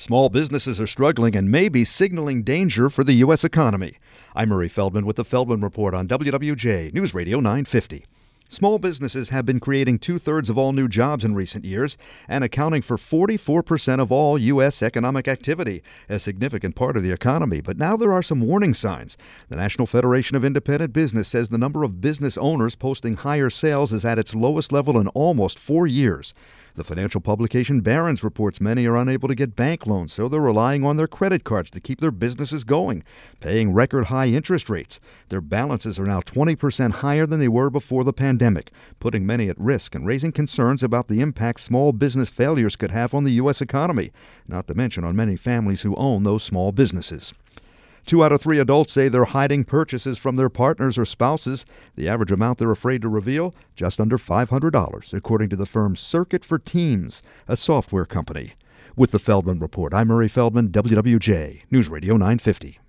Small businesses are struggling and may be signaling danger for the U.S. economy. I'm Murray Feldman with the Feldman Report on WWJ News Radio 950. Small businesses have been creating two thirds of all new jobs in recent years and accounting for 44% of all U.S. economic activity, a significant part of the economy. But now there are some warning signs. The National Federation of Independent Business says the number of business owners posting higher sales is at its lowest level in almost four years. The financial publication Barron's reports many are unable to get bank loans, so they're relying on their credit cards to keep their businesses going, paying record high interest rates. Their balances are now 20% higher than they were before the pandemic, putting many at risk and raising concerns about the impact small business failures could have on the U.S. economy, not to mention on many families who own those small businesses. Two out of three adults say they're hiding purchases from their partners or spouses. The average amount they're afraid to reveal, just under $500, according to the firm Circuit for Teams, a software company. With the Feldman Report, I'm Murray Feldman, WWJ, News Radio 950.